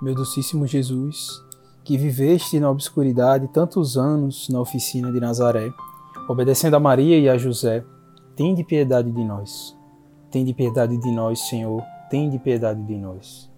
meu docíssimo Jesus, que viveste na obscuridade tantos anos na oficina de Nazaré, obedecendo a Maria e a José, de piedade de nós. de piedade de nós, Senhor, de piedade de nós.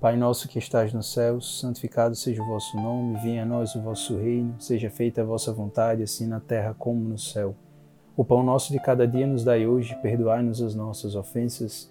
Pai nosso que estás nos céus, santificado seja o vosso nome, venha a nós o vosso reino, seja feita a vossa vontade, assim na terra como no céu. O pão nosso de cada dia nos dai hoje, perdoai-nos as nossas ofensas,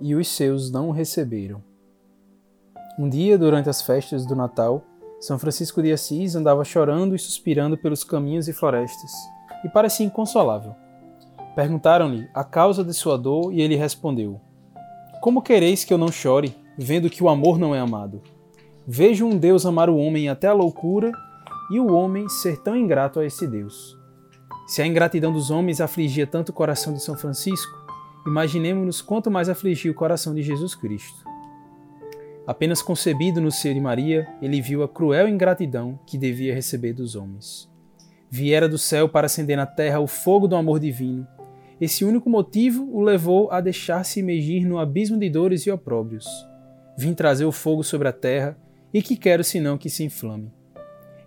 e os seus não o receberam. Um dia, durante as festas do Natal, São Francisco de Assis andava chorando e suspirando pelos caminhos e florestas, e parecia inconsolável. Perguntaram-lhe a causa de sua dor e ele respondeu: Como quereis que eu não chore, vendo que o amor não é amado? Vejo um Deus amar o homem até a loucura e o homem ser tão ingrato a esse Deus. Se a ingratidão dos homens afligia tanto o coração de São Francisco, imaginemos-nos quanto mais afligiu o coração de Jesus Cristo. Apenas concebido no seio de Maria, ele viu a cruel ingratidão que devia receber dos homens. Viera do céu para acender na terra o fogo do amor divino. Esse único motivo o levou a deixar-se imergir no abismo de dores e opróbrios. Vim trazer o fogo sobre a terra, e que quero senão que se inflame.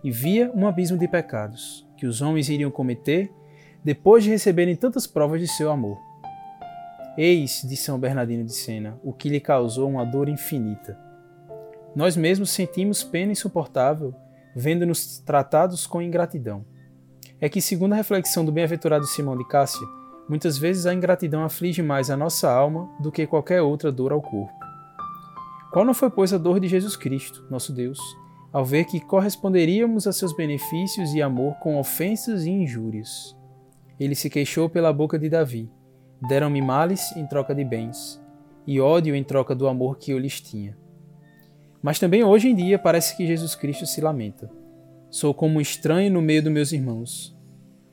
E via um abismo de pecados, que os homens iriam cometer depois de receberem tantas provas de seu amor. Eis, de São Bernardino de Sena, o que lhe causou uma dor infinita. Nós mesmos sentimos pena insuportável vendo-nos tratados com ingratidão. É que, segundo a reflexão do bem-aventurado Simão de Cássia, muitas vezes a ingratidão aflige mais a nossa alma do que qualquer outra dor ao corpo. Qual não foi, pois, a dor de Jesus Cristo, nosso Deus, ao ver que corresponderíamos a seus benefícios e amor com ofensas e injúrias? Ele se queixou pela boca de Davi Deram-me males em troca de bens, e ódio em troca do amor que eu lhes tinha. Mas também hoje em dia parece que Jesus Cristo se lamenta. Sou como um estranho no meio dos meus irmãos,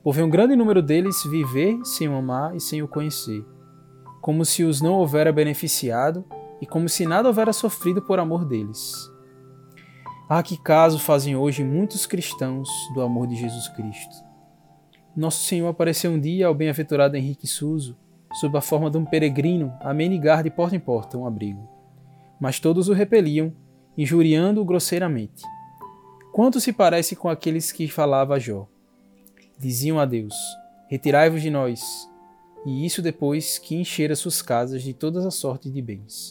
por ver um grande número deles viver sem o amar e sem o conhecer, como se os não houvera beneficiado e como se nada houvera sofrido por amor deles. Ah, que caso fazem hoje muitos cristãos do amor de Jesus Cristo. Nosso Senhor apareceu um dia ao bem-aventurado Henrique Suso sob a forma de um peregrino a de porta em porta um abrigo. Mas todos o repeliam, injuriando-o grosseiramente. Quanto se parece com aqueles que falava Jó? Diziam a Deus: Retirai-vos de nós, e isso depois que enchera suas casas de todas as sortes de bens.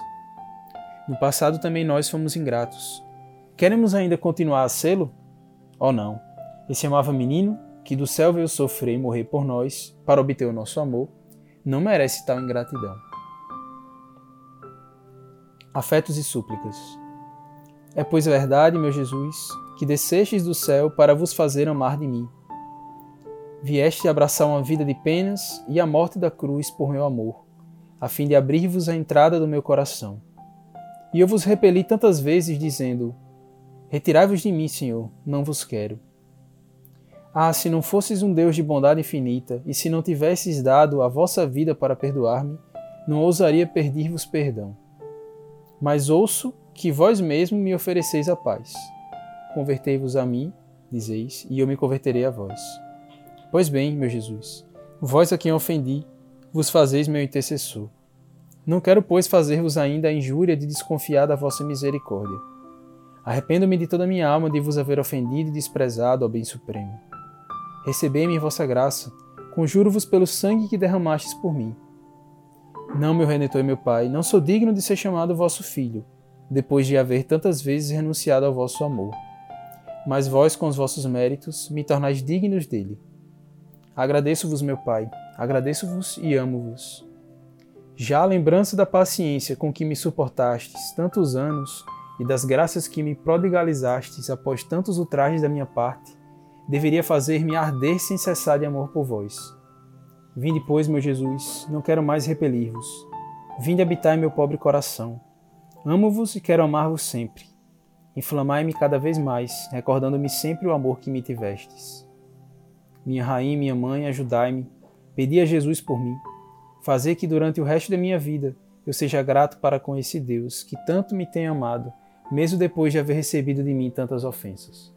No passado também nós fomos ingratos. Queremos ainda continuar a sê-lo? Oh não! Esse amável menino, que do céu veio sofrer e morrer por nós, para obter o nosso amor, não merece tal ingratidão. Afetos e súplicas. É, pois, verdade, meu Jesus, que descestes do céu para vos fazer amar de mim. Vieste abraçar uma vida de penas e a morte da cruz por meu amor, a fim de abrir-vos a entrada do meu coração. E eu vos repeli tantas vezes, dizendo: Retirai-vos de mim, Senhor, não vos quero. Ah, se não fosses um Deus de bondade infinita, e se não tivesses dado a vossa vida para perdoar-me, não ousaria pedir-vos perdão. Mas ouço que vós mesmo me ofereceis a paz. Convertei-vos a mim, dizeis, e eu me converterei a vós. Pois bem, meu Jesus, vós a quem ofendi, vos fazeis meu intercessor. Não quero, pois, fazer-vos ainda a injúria de desconfiar da vossa misericórdia. Arrependo-me de toda a minha alma de vos haver ofendido e desprezado ao bem supremo. Recebei-me vossa graça, conjuro-vos pelo sangue que derramastes por mim. Não, meu Redentor e meu Pai, não sou digno de ser chamado vosso filho, depois de haver tantas vezes renunciado ao vosso amor. Mas vós, com os vossos méritos, me tornais dignos dele. Agradeço-vos, meu Pai, agradeço-vos e amo-vos. Já a lembrança da paciência com que me suportastes tantos anos e das graças que me prodigalizastes após tantos ultrajes da minha parte, deveria fazer-me arder sem cessar de amor por vós. Vinde, pois, meu Jesus, não quero mais repelir-vos. Vinde habitar em meu pobre coração. Amo-vos e quero amar-vos sempre. Inflamai-me cada vez mais, recordando-me sempre o amor que me tivestes. Minha rainha minha mãe, ajudai-me, pedi a Jesus por mim. Fazer que durante o resto da minha vida eu seja grato para com esse Deus que tanto me tem amado, mesmo depois de haver recebido de mim tantas ofensas.